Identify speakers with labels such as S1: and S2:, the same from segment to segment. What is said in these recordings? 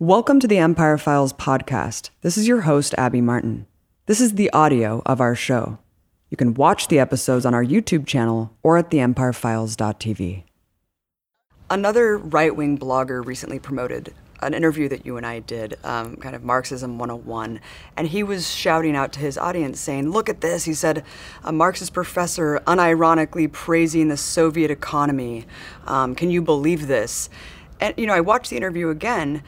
S1: Welcome to the Empire Files podcast. This is your host, Abby Martin. This is the audio of our show. You can watch the episodes on our YouTube channel or at theempirefiles.tv. Another right wing blogger recently promoted an interview that you and I did, um, kind of Marxism 101, and he was shouting out to his audience saying, Look at this. He said, A Marxist professor unironically praising the Soviet economy. Um, can you believe this? And, you know, I watched the interview again.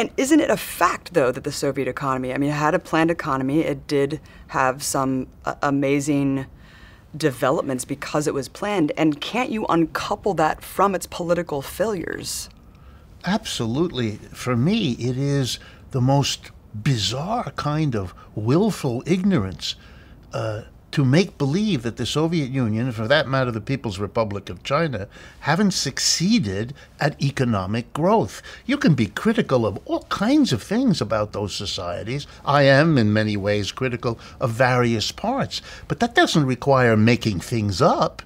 S1: And isn't it a fact, though, that the Soviet economy, I mean, it had a planned economy. It did have some uh, amazing developments because it was planned. And can't you uncouple that from its political failures?
S2: Absolutely. For me, it is the most bizarre kind of willful ignorance uh, to make believe that the Soviet Union, for that matter, the People's Republic of China, haven't succeeded at economic growth. You can be critical of all kinds of things about those societies. I am, in many ways, critical of various parts, but that doesn't require making things up.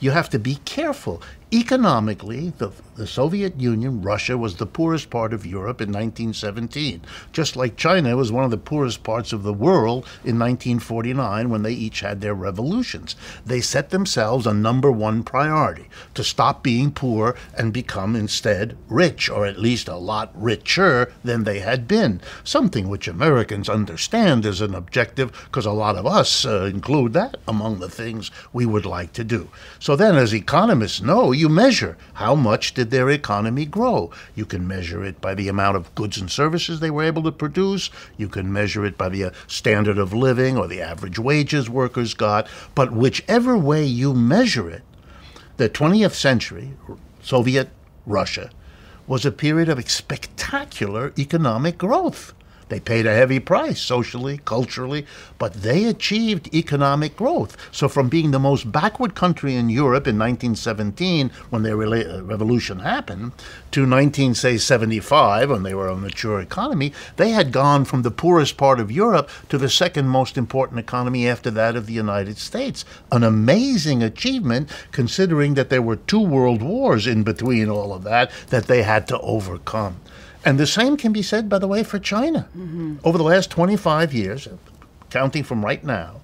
S2: You have to be careful. Economically, the, the Soviet Union, Russia, was the poorest part of Europe in 1917, just like China was one of the poorest parts of the world in 1949 when they each had their revolutions. They set themselves a number one priority to stop being poor and become instead rich, or at least a lot richer than they had been, something which Americans understand as an objective because a lot of us uh, include that among the things we would like to do. So then, as economists know, you measure how much did their economy grow. You can measure it by the amount of goods and services they were able to produce. You can measure it by the uh, standard of living or the average wages workers got. But whichever way you measure it, the 20th century, Soviet Russia, was a period of spectacular economic growth. They paid a heavy price socially, culturally, but they achieved economic growth. So, from being the most backward country in Europe in 1917, when their uh, revolution happened, to 1975, when they were a mature economy, they had gone from the poorest part of Europe to the second most important economy after that of the United States. An amazing achievement, considering that there were two world wars in between all of that that they had to overcome. And the same can be said, by the way, for China. Mm-hmm. Over the last 25 years, counting from right now,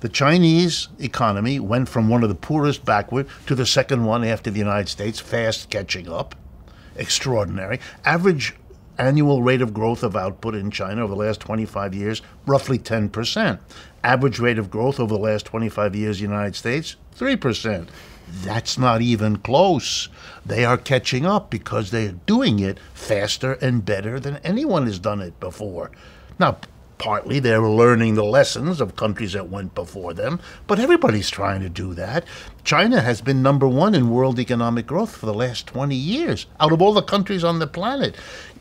S2: the Chinese economy went from one of the poorest backward to the second one after the United States, fast catching up. Extraordinary. Average annual rate of growth of output in China over the last 25 years, roughly 10%. Average rate of growth over the last 25 years, United States, 3%. That's not even close. They are catching up because they're doing it faster and better than anyone has done it before. Now, partly they're learning the lessons of countries that went before them, but everybody's trying to do that. China has been number one in world economic growth for the last 20 years out of all the countries on the planet.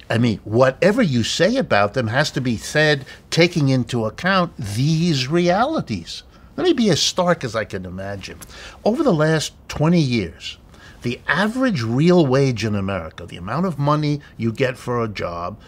S2: I mean, whatever you say about them has to be said taking into account these realities. Let me be as stark as I can imagine. Over the last 20 years, the average real wage in America, the amount of money you get for a job,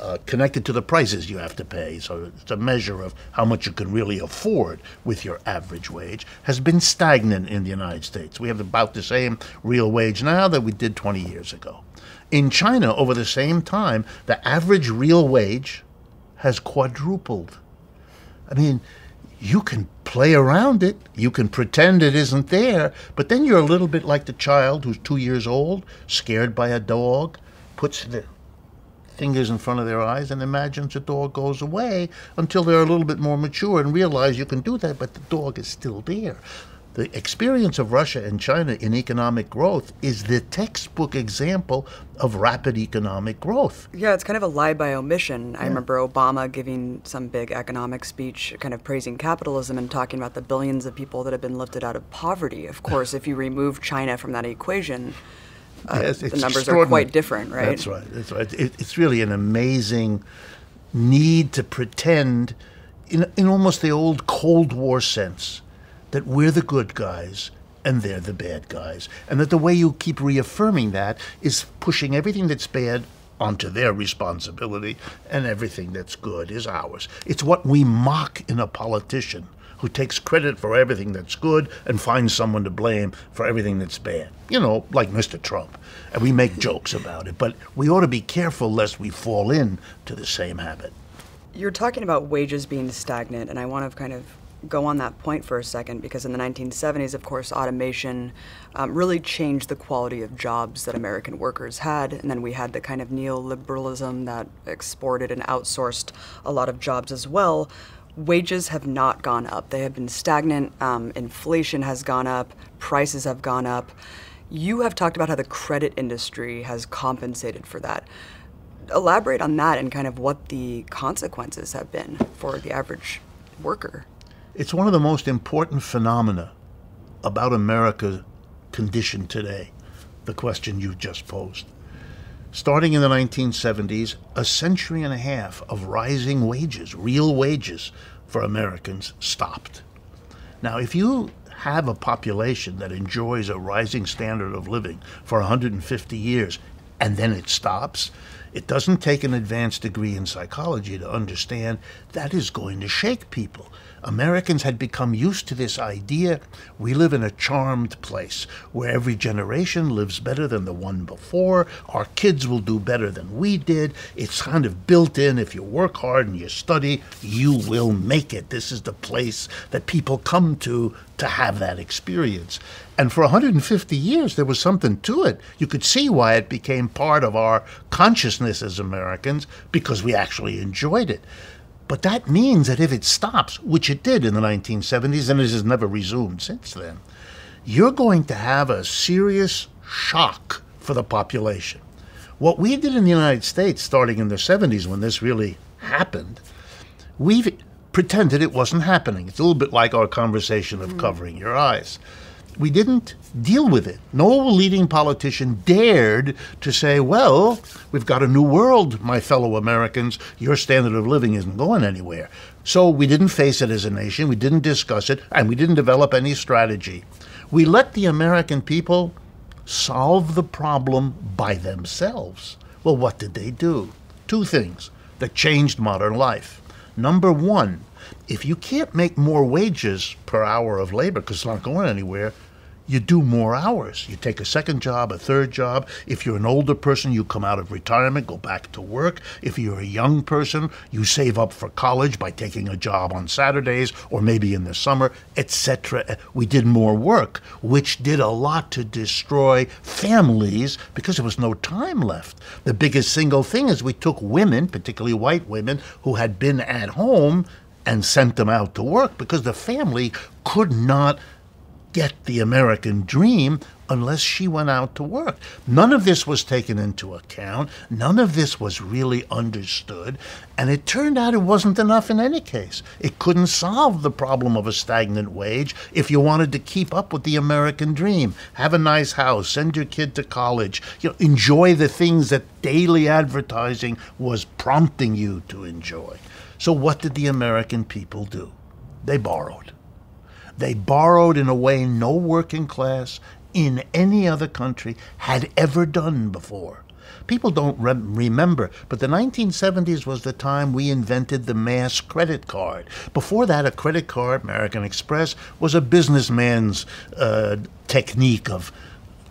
S2: uh, connected to the prices you have to pay, so it's a measure of how much you can really afford with your average wage, has been stagnant in the United States. We have about the same real wage now that we did 20 years ago. In China, over the same time, the average real wage has quadrupled. I mean, you can play around it. You can pretend it isn't there, but then you're a little bit like the child who's two years old, scared by a dog, puts the fingers in front of their eyes and imagines the dog goes away until they're a little bit more mature and realize you can do that, but the dog is still there. The experience of Russia and China in economic growth is the textbook example of rapid economic growth.
S1: Yeah, it's kind of a lie by omission. Yeah. I remember Obama giving some big economic speech, kind of praising capitalism and talking about the billions of people that have been lifted out of poverty. Of course, if you remove China from that equation, uh, yes, the numbers are quite different, right?
S2: That's right. That's right. It, it's really an amazing need to pretend, in, in almost the old Cold War sense that we're the good guys and they're the bad guys. And that the way you keep reaffirming that is pushing everything that's bad onto their responsibility and everything that's good is ours. It's what we mock in a politician who takes credit for everything that's good and finds someone to blame for everything that's bad. You know, like Mr. Trump. And we make jokes about it, but we ought to be careful lest we fall into the same habit.
S1: You're talking about wages being stagnant, and I want to kind of go on that point for a second because in the 1970s, of course, automation um, really changed the quality of jobs that American workers had. And then we had the kind of neoliberalism that exported and outsourced a lot of jobs as well. Wages have not gone up, they have been stagnant. Um, inflation has gone up, prices have gone up. You have talked about how the credit industry has compensated for that. Elaborate on that and kind of what the consequences have been for the average worker.
S2: It's one of the most important phenomena about America's condition today, the question you just posed. Starting in the 1970s, a century and a half of rising wages, real wages for Americans, stopped. Now, if you have a population that enjoys a rising standard of living for 150 years and then it stops, it doesn't take an advanced degree in psychology to understand that is going to shake people. Americans had become used to this idea we live in a charmed place where every generation lives better than the one before. Our kids will do better than we did. It's kind of built in. If you work hard and you study, you will make it. This is the place that people come to to have that experience. And for 150 years, there was something to it. You could see why it became part of our consciousness as Americans because we actually enjoyed it. But that means that if it stops, which it did in the 1970s, and it has never resumed since then, you're going to have a serious shock for the population. What we did in the United States starting in the 70s when this really happened, we've pretended it wasn't happening. It's a little bit like our conversation of hmm. covering your eyes we didn't deal with it. No leading politician dared to say, well, we've got a new world, my fellow Americans. Your standard of living isn't going anywhere. So we didn't face it as a nation, we didn't discuss it, and we didn't develop any strategy. We let the American people solve the problem by themselves. Well, what did they do? Two things that changed modern life. Number one, if you can't make more wages per hour of labor because it's not going anywhere, you do more hours. You take a second job, a third job. If you're an older person, you come out of retirement, go back to work. If you're a young person, you save up for college by taking a job on Saturdays or maybe in the summer, etc. We did more work, which did a lot to destroy families because there was no time left. The biggest single thing is we took women, particularly white women, who had been at home and sent them out to work because the family could not get the American dream unless she went out to work. None of this was taken into account. None of this was really understood. And it turned out it wasn't enough in any case. It couldn't solve the problem of a stagnant wage if you wanted to keep up with the American dream. Have a nice house, send your kid to college, you know, enjoy the things that daily advertising was prompting you to enjoy. So, what did the American people do? They borrowed. They borrowed in a way no working class in any other country had ever done before. People don't re- remember, but the 1970s was the time we invented the mass credit card. Before that, a credit card, American Express, was a businessman's uh, technique of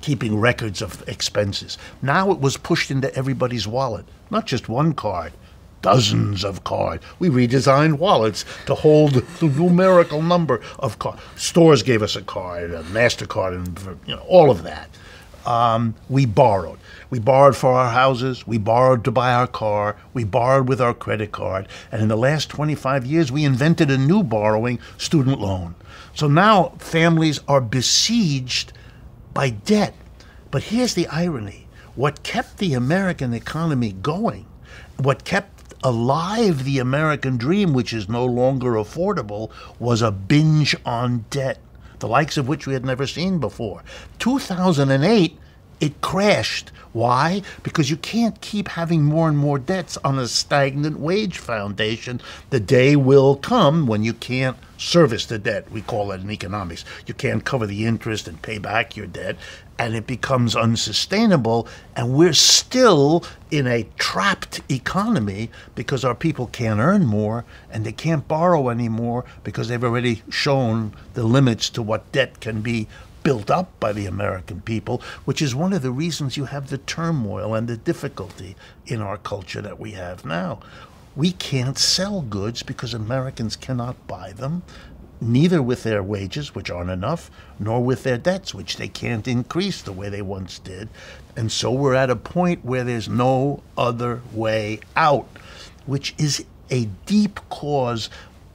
S2: keeping records of expenses. Now it was pushed into everybody's wallet, not just one card dozens of cards. We redesigned wallets to hold the numerical number of cards. Stores gave us a card, a MasterCard, and you know, all of that. Um, we borrowed. We borrowed for our houses. We borrowed to buy our car. We borrowed with our credit card. And in the last 25 years, we invented a new borrowing student loan. So now families are besieged by debt. But here's the irony what kept the American economy going, what kept alive the American dream, which is no longer affordable, was a binge on debt, the likes of which we had never seen before. 2008, it crashed. Why? Because you can't keep having more and more debts on a stagnant wage foundation. The day will come when you can't service the debt. We call it in economics. You can't cover the interest and pay back your debt. And it becomes unsustainable. And we're still in a trapped economy because our people can't earn more and they can't borrow anymore because they've already shown the limits to what debt can be built up by the American people, which is one of the reasons you have the turmoil and the difficulty in our culture that we have now. We can't sell goods because Americans cannot buy them neither with their wages, which aren't enough, nor with their debts, which they can't increase the way they once did. And so we're at a point where there's no other way out, which is a deep cause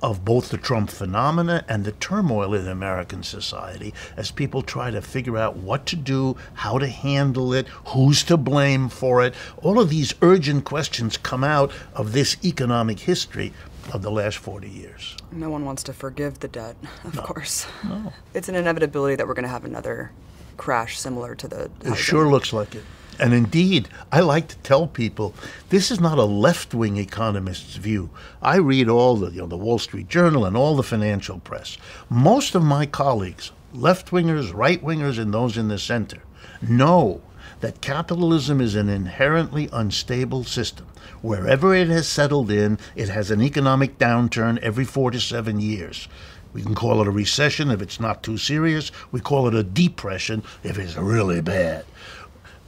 S2: of both the Trump phenomena and the turmoil in American society as people try to figure out what to do, how to handle it, who's to blame for it. All of these urgent questions come out of this economic history of the last 40 years.
S1: No one wants to forgive the debt, of
S2: no.
S1: course.
S2: No.
S1: It's an inevitability that we're going to have another crash similar to the.
S2: It sure looks like it. And indeed, I like to tell people this is not a left wing economist's view. I read all the, you know, the Wall Street Journal and all the financial press. Most of my colleagues, left wingers, right wingers, and those in the center, know that capitalism is an inherently unstable system. Wherever it has settled in, it has an economic downturn every four to seven years. We can call it a recession if it's not too serious. We call it a depression if it's really bad.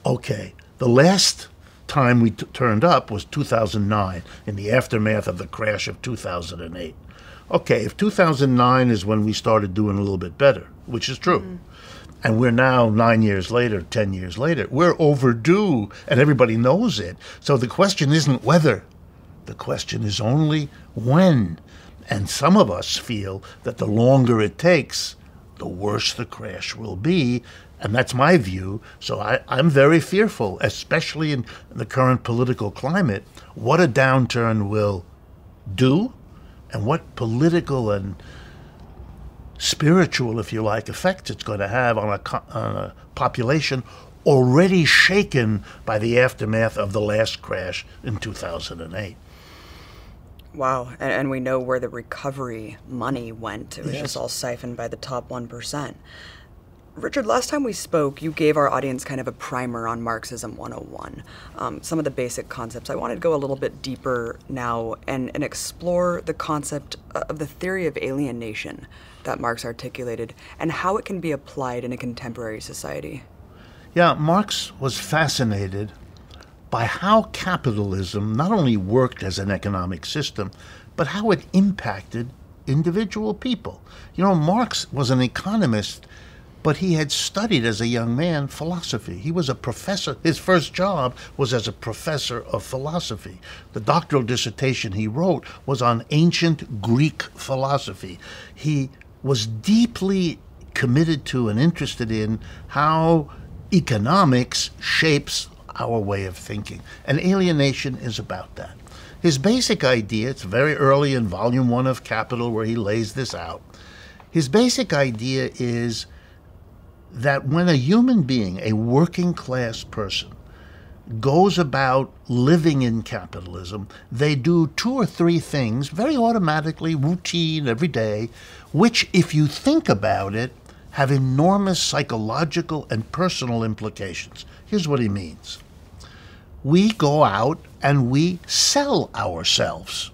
S2: Okay, the last time we t- turned up was 2009 in the aftermath of the crash of 2008. Okay, if 2009 is when we started doing a little bit better, which is true. Mm and we're now nine years later, ten years later, we're overdue, and everybody knows it. So the question isn't whether, the question is only when. And some of us feel that the longer it takes, the worse the crash will be. And that's my view. So I, am very fearful, especially in the current political climate, what a downturn will do and what political and spiritual, if you like, effect it's going to have on a, on a population already shaken by the aftermath of the last crash in 2008.
S1: Wow, and, and, we know where the recovery money went. It was
S2: yes.
S1: just all siphoned by the top 1%. Richard, last time we spoke, you gave our audience kind of a primer on Marxism 101, um, some of the basic concepts. I wanted to go a little bit deeper now and, and explore the concept of the theory of alienation that Marx articulated and how it can be applied in a contemporary society.
S2: Yeah, Marx was fascinated by how capitalism not only worked as an economic system, but how it impacted individual people. You know, Marx was an economist, but he had studied as a young man philosophy. He was a professor. His first job was as a professor of philosophy. The doctoral dissertation he wrote was on ancient Greek philosophy. He was deeply committed to and interested in how economics shapes our way of thinking. And alienation is about that. His basic idea, it's very early in volume one of Capital where he lays this out. His basic idea is that when a human being, a working class person, goes about living in capitalism, they do two or three things very automatically, routine, every day, which, if you think about it, have enormous psychological and personal implications. Here's what he means we go out and we sell ourselves.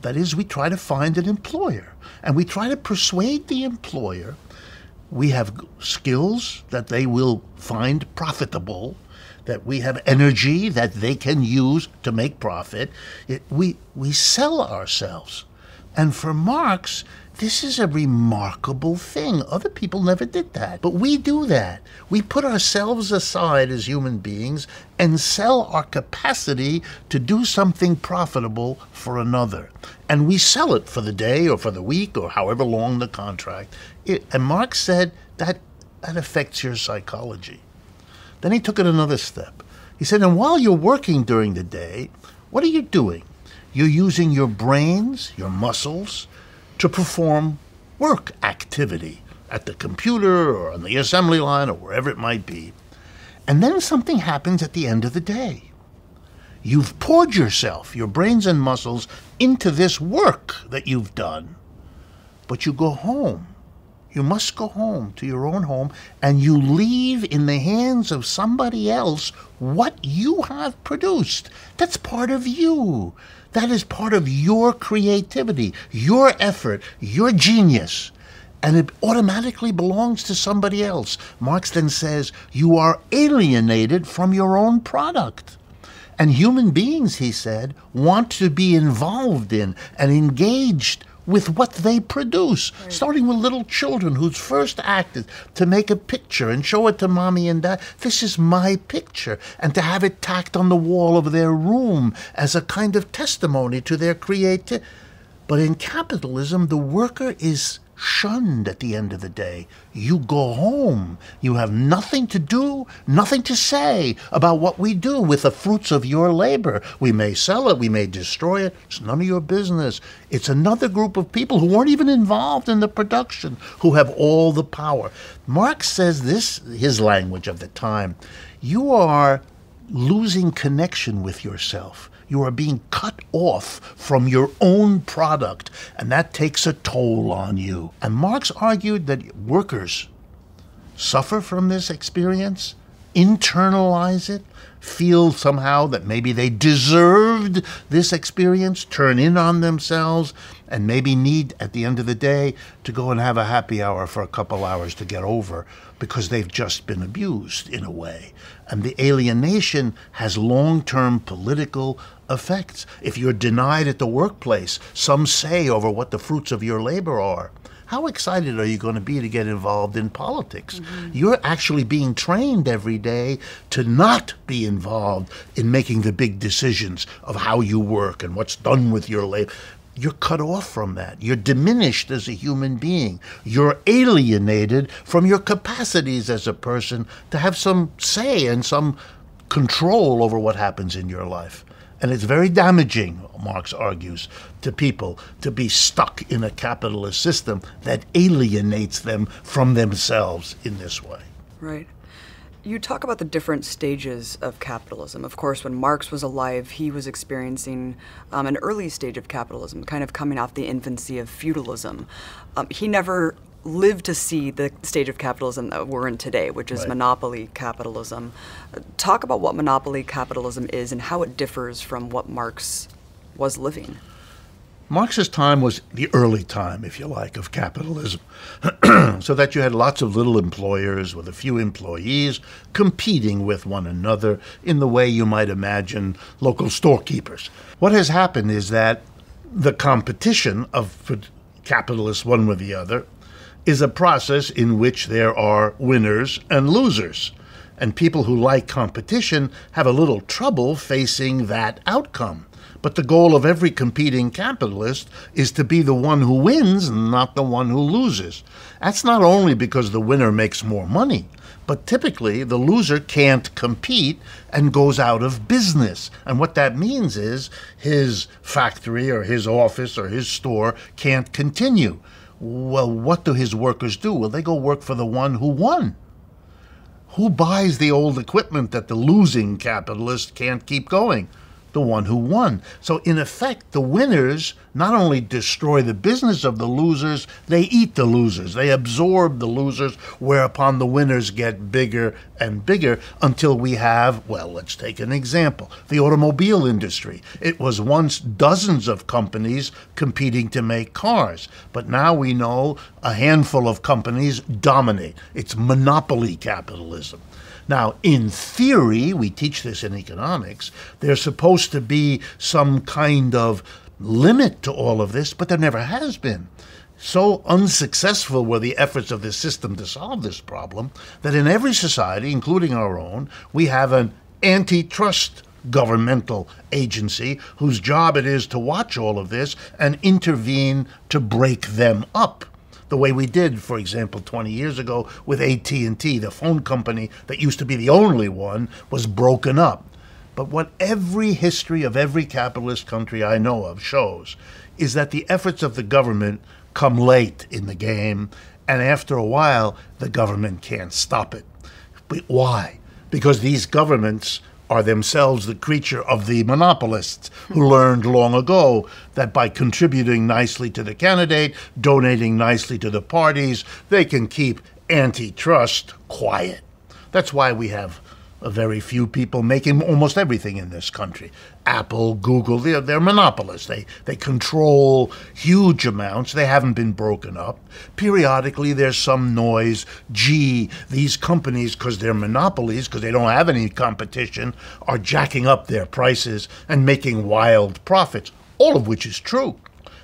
S2: That is, we try to find an employer and we try to persuade the employer we have skills that they will find profitable that we have energy that they can use to make profit. It, we, we sell ourselves. And for Marx, this is a remarkable thing. Other people never did that, but we do that. We put ourselves aside as human beings and sell our capacity to do something profitable for another. And we sell it for the day or for the week or however long the contract. It, and Marx said that that affects your psychology. Then he took it another step. He said, and while you're working during the day, what are you doing? You're using your brains, your muscles, to perform work activity at the computer or on the assembly line or wherever it might be. And then something happens at the end of the day. You've poured yourself, your brains and muscles, into this work that you've done. But you go home You must go home to your own home and you leave in the hands of somebody else what you have produced. That's part of you. That is part of your creativity, your effort, your genius. And it automatically belongs to somebody else. Marx then says you are alienated from your own product. And human beings, he said, want to be involved in and engaged with what they produce, right. starting with little children whose first act is to make a picture and show it to mommy and dad. This is my picture, and to have it tacked on the wall of their room as a kind of testimony to their creativity. But in capitalism, the worker is shunned at the end of the day. You go home. You have nothing to do, nothing to say about what we do with the fruits of your labor. We may sell it, we may destroy it. It's none of your business. It's another group of people who weren't even involved in the production who have all the power. Marx says this, his language of the time. You are losing connection with yourself. You are being cut off from your own product, and that takes a toll on you. And Marx argued that workers suffer from this experience, internalize it, feel somehow that maybe they deserved this experience, turn in on themselves, and maybe need at the end of the day to go and have a happy hour for a couple hours to get over because they've just been abused in a way. And the alienation has long term political effects. If you're denied at the workplace some say over what the fruits of your labor are, how excited are you going to be to get involved in politics? Mm-hmm. You're actually being trained every day to not be involved in making the big decisions of how you work and what's done with your labor. You're cut off from that. You're diminished as a human being. You're alienated from your capacities as a person to have some say and some control over what happens in your life. And it's very damaging, Marx argues, to people to be stuck in a capitalist system that alienates them from themselves in this way.
S1: Right. You talk about the different stages of capitalism. Of course, when Marx was alive, he was experiencing um, an early stage of capitalism, kind of coming off the infancy of feudalism. Um, he never live to see the stage of capitalism that we're in today, which is right. monopoly capitalism. Talk about what monopoly capitalism is and how it differs from what Marx was living.
S2: Marx's time was the early time, if you like, of capitalism, so that you had lots of little employers with a few employees competing with one another in the way you might imagine local storekeepers. What has happened is that the competition of capitalists, one with the other, is a process in which there are winners and losers. And people who like competition have a little trouble facing that outcome. But the goal of every competing capitalist is to be the one who wins not the one who loses. That's not only because the winner makes more money, but typically the loser can't compete and goes out of business. And what that means is his factory or his office or his store can't continue. Well, what do his workers do? Well, they go work for the one who won. Who buys the old equipment that the losing capitalist can't keep going? The one who won. So, in effect, the winners not only destroy the business of the losers, they eat the losers. They absorb the losers, whereupon the winners get bigger and bigger until we have, well, let's take an example the automobile industry. It was once dozens of companies competing to make cars, but now we know a handful of companies dominate. It's monopoly capitalism. Now, in theory, we teach this in economics, there's supposed to be some kind of limit to all of this, but there never has been. So unsuccessful were the efforts of this system to solve this problem that in every society, including our own, we have an antitrust governmental agency whose job it is to watch all of this and intervene to break them up the way we did, for example, 20 years ago with AT&T, the phone company that used to be the only one, was broken up. But what every history of every capitalist country I know of shows is that the efforts of the government come late in the game, and after a while, the government can't stop it. But why? Because these governments are themselves the creature of the monopolists who learned long ago that by contributing nicely to the candidate, donating nicely to the parties, they can keep antitrust quiet. That's why we have a very few people making almost everything in this country. Apple, Google, they're, they're monopolists. They, they control huge amounts. They haven't been broken up. Periodically, there's some noise. Gee, these companies, because they're monopolies, because they don't have any competition, are jacking up their prices and making wild profits, all of which is true.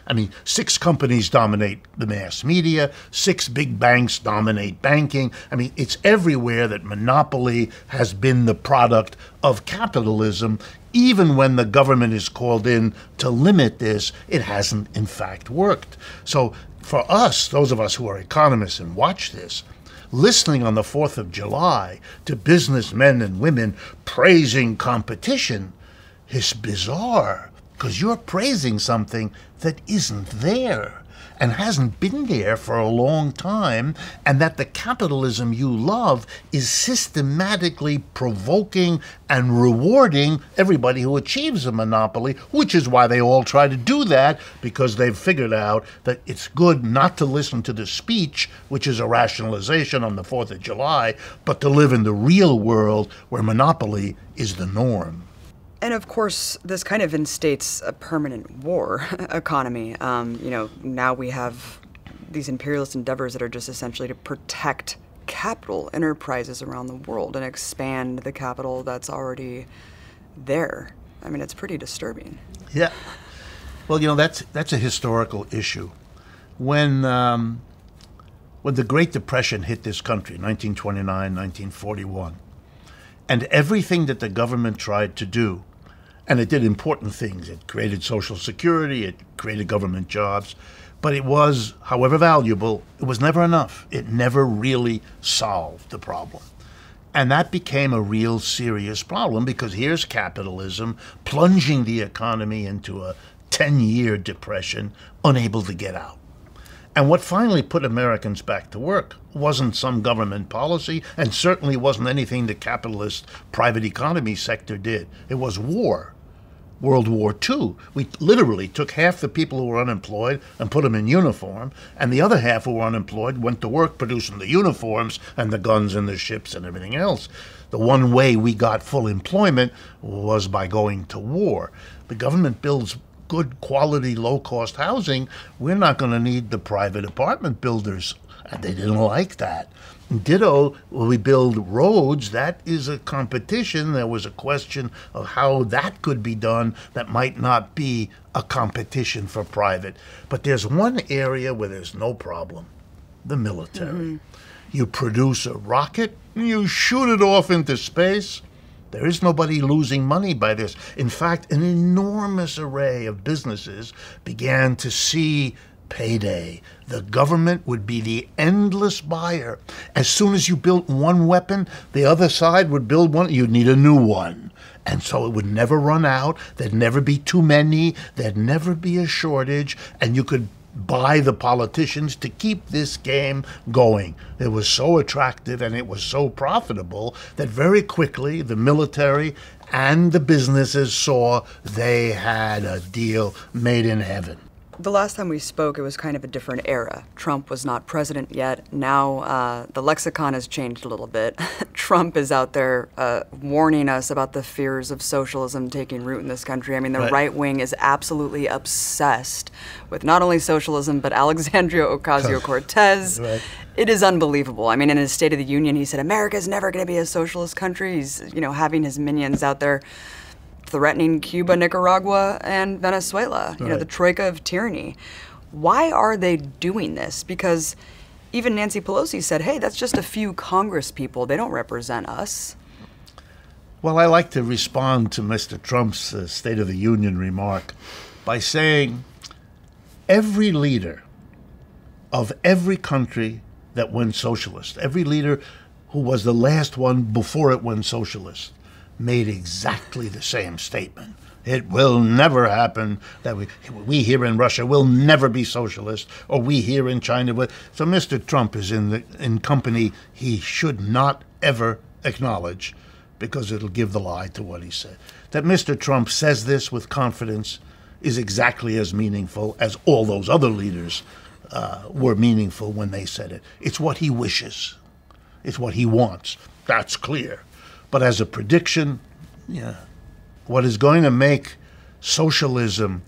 S2: I mean, six companies dominate the mass media, six big banks dominate banking. I mean, it's everywhere that monopoly has been the product of capitalism. Even when the government is called in to limit this, it hasn't, in fact, worked. So, for us, those of us who are economists and watch this, listening on the 4th of July to businessmen and women praising competition is bizarre because you're praising something that isn't there and hasn't been there for a long time, and that the capitalism you love is systematically provoking and rewarding everybody who achieves a monopoly, which is why they all try to do that, because they've figured out that it's good not to listen to the speech, which is a rationalization on the 4th of July, but to live in the real world where monopoly is the norm.
S1: And of course, this kind of instates a permanent war economy. Um, you know, now we have these imperialist endeavors that are just essentially to protect capital enterprises around the world and expand the capital that's already there. I mean, it's pretty disturbing.
S2: Yeah. Well, you know, that's that's a historical issue. When um, when the Great Depression hit this country, 1929, 1941, and everything that the government tried to do and it did important things. It created Social Security, it created government jobs, but it was, however valuable, it was never enough. It never really solved the problem. And that became a real serious problem because here's capitalism plunging the economy into a 10 year depression, unable to get out. And what finally put Americans back to work wasn't some government policy, and certainly wasn't anything the capitalist private economy sector did. It was war. World War II. We literally took half the people who were unemployed and put them in uniform, and the other half who were unemployed went to work producing the uniforms and the guns and the ships and everything else. The one way we got full employment was by going to war. The government builds good quality, low cost housing. We're not going to need the private apartment builders. And they didn't like that. Ditto, when we build roads, that is a competition. There was a question of how that could be done that might not be a competition for private. But there's one area where there's no problem the military. Mm-hmm. You produce a rocket, you shoot it off into space. There is nobody losing money by this. In fact, an enormous array of businesses began to see payday. The government would be the endless buyer. As soon as you built one weapon, the other side would build one. You'd need a new one. And so it would never run out. There'd never be too many. There'd never be a shortage. And you could buy the politicians to keep this game going. It was so attractive and it was so profitable that very quickly the military and the businesses saw they had a deal made in heaven.
S1: The last time we spoke, it was kind of a different era. Trump was not president yet. Now uh, the lexicon has changed a little bit. Trump is out there uh, warning us about the fears of socialism taking root in this country. I mean, the right, right wing is absolutely obsessed with not only socialism, but Alexandria Ocasio Cortez. right. It is unbelievable. I mean, in his State of the Union, he said, America's never going to be a socialist country. He's, you know, having his minions out there threatening Cuba, Nicaragua, and Venezuela, you right. know, the troika of tyranny. Why are they doing this? Because even Nancy Pelosi said, hey, that's just a few Congress people. They don't represent us.
S2: Well, I like to respond to Mr. Trump's uh, State of the Union remark by saying every leader of every country that went socialist, every leader who was the last one before it went socialist, made exactly the same statement. It will never happen that we, we here in Russia will never be socialist, or we here in China will. So Mr. Trump is in the in company he should not ever acknowledge, because it'll give the lie to what he said. That Mr. Trump says this with confidence is exactly as meaningful as all those other leaders uh, were meaningful when they said it. It's what he wishes, it's what he wants. That's clear. But as a prediction, yeah, what is going to make socialism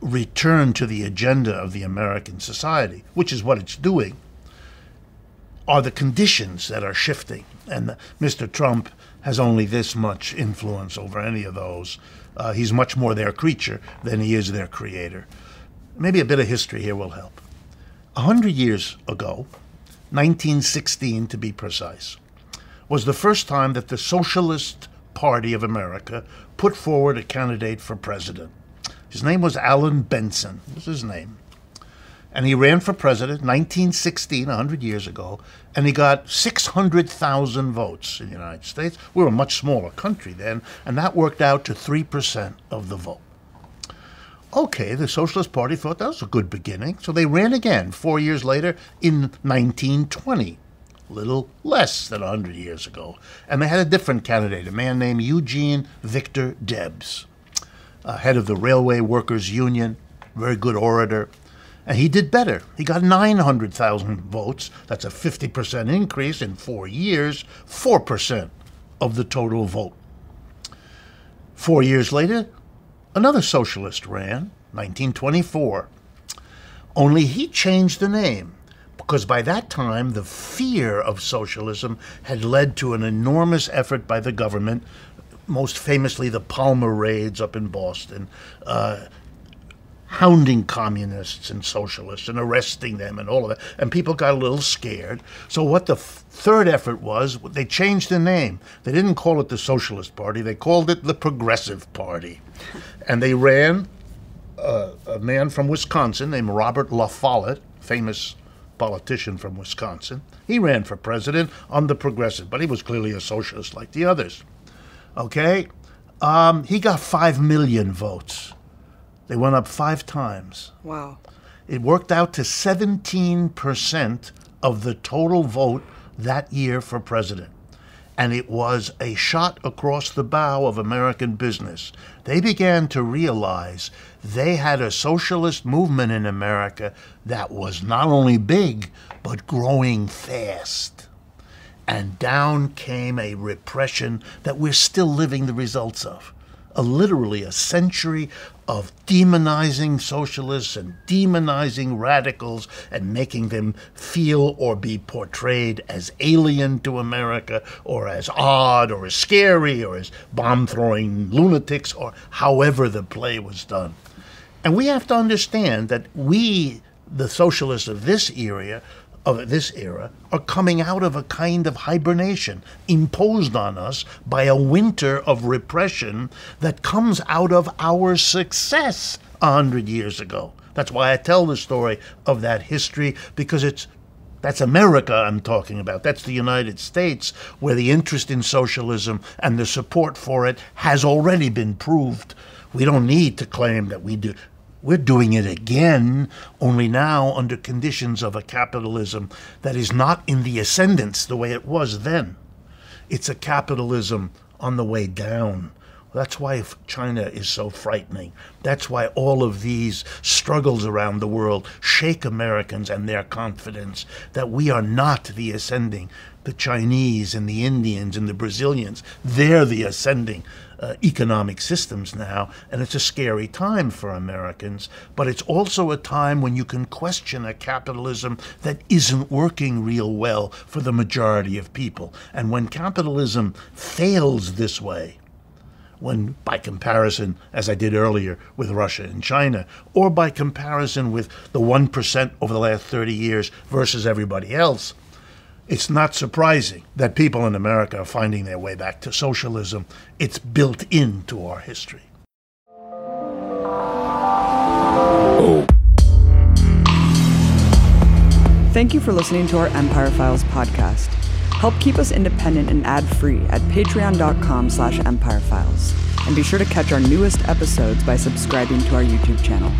S2: return to the agenda of the American society, which is what it's doing, are the conditions that are shifting. And Mr. Trump has only this much influence over any of those. Uh, he's much more their creature than he is their creator. Maybe a bit of history here will help. A hundred years ago, 1916 to be precise, was the first time that the Socialist Party of America put forward a candidate for president. His name was Allan Benson, was his name. And he ran for president 1916, 100 years ago, and he got 600,000 votes in the United States. We were a much smaller country then, and that worked out to 3% of the vote. Okay, the Socialist Party thought that was a good beginning, so they ran again four years later in 1920, a little less than 100 years ago. And they had a different candidate, a man named Eugene Victor Debs, uh, head of the Railway Workers Union, very good orator. And he did better. He got 900,000 votes. That's a 50% increase in four years, 4% of the total vote. Four years later, another socialist ran, 1924. Only he changed the name because by that time the fear of socialism had led to an enormous effort by the government, most famously the Palmer raids up in Boston, uh, hounding communists and socialists and arresting them and all of that. And people got a little scared. So, what the f- third effort was, they changed the name. They didn't call it the Socialist Party, they called it the Progressive Party. And they ran uh, a man from Wisconsin named Robert La Follette, famous politician from Wisconsin. He ran for president on the Progressive, but he was clearly a socialist like the others. Okay? Um, he got 5 million votes. They went up five times.
S1: Wow.
S2: It worked out to 17% of the total vote that year for president. And it was a shot across the bow of American business. They began to realize they had a socialist movement in America that was not only big, but growing fast. And down came a repression that we're still living the results of. A, literally a century of demonizing socialists and demonizing radicals and making them feel or be portrayed as alien to America or as odd or as scary or as bomb throwing lunatics or however the play was done. And we have to understand that we, the socialists of this era, of this era are coming out of a kind of hibernation imposed on us by a winter of repression that comes out of our success a hundred years ago. That's why I tell the story of that history because it's that's America I'm talking about. That's the United States, where the interest in socialism and the support for it has already been proved. We don't need to claim that we do we're doing it again, only now under conditions of a capitalism that is not in the ascendance the way it was then. It's a capitalism on the way down. That's why China is so frightening. That's why all of these struggles around the world shake Americans and their confidence that we are not the ascending. The Chinese and the Indians and the Brazilians, they're the ascending uh, economic systems now, and it's a scary time for Americans. But it's also a time when you can question a capitalism that isn't working real well for the majority of people. And when capitalism fails this way, when by comparison, as I did earlier with Russia and China, or by comparison with the 1% over the last 30 years versus everybody else, it's not surprising that people in America are finding their way back to socialism. It's built into our history.
S1: Oh. Thank you for listening to our Empire Files podcast. Help keep us independent and ad-free at patreon.com slash empirefiles. And be sure to catch our newest episodes by subscribing to our YouTube channel.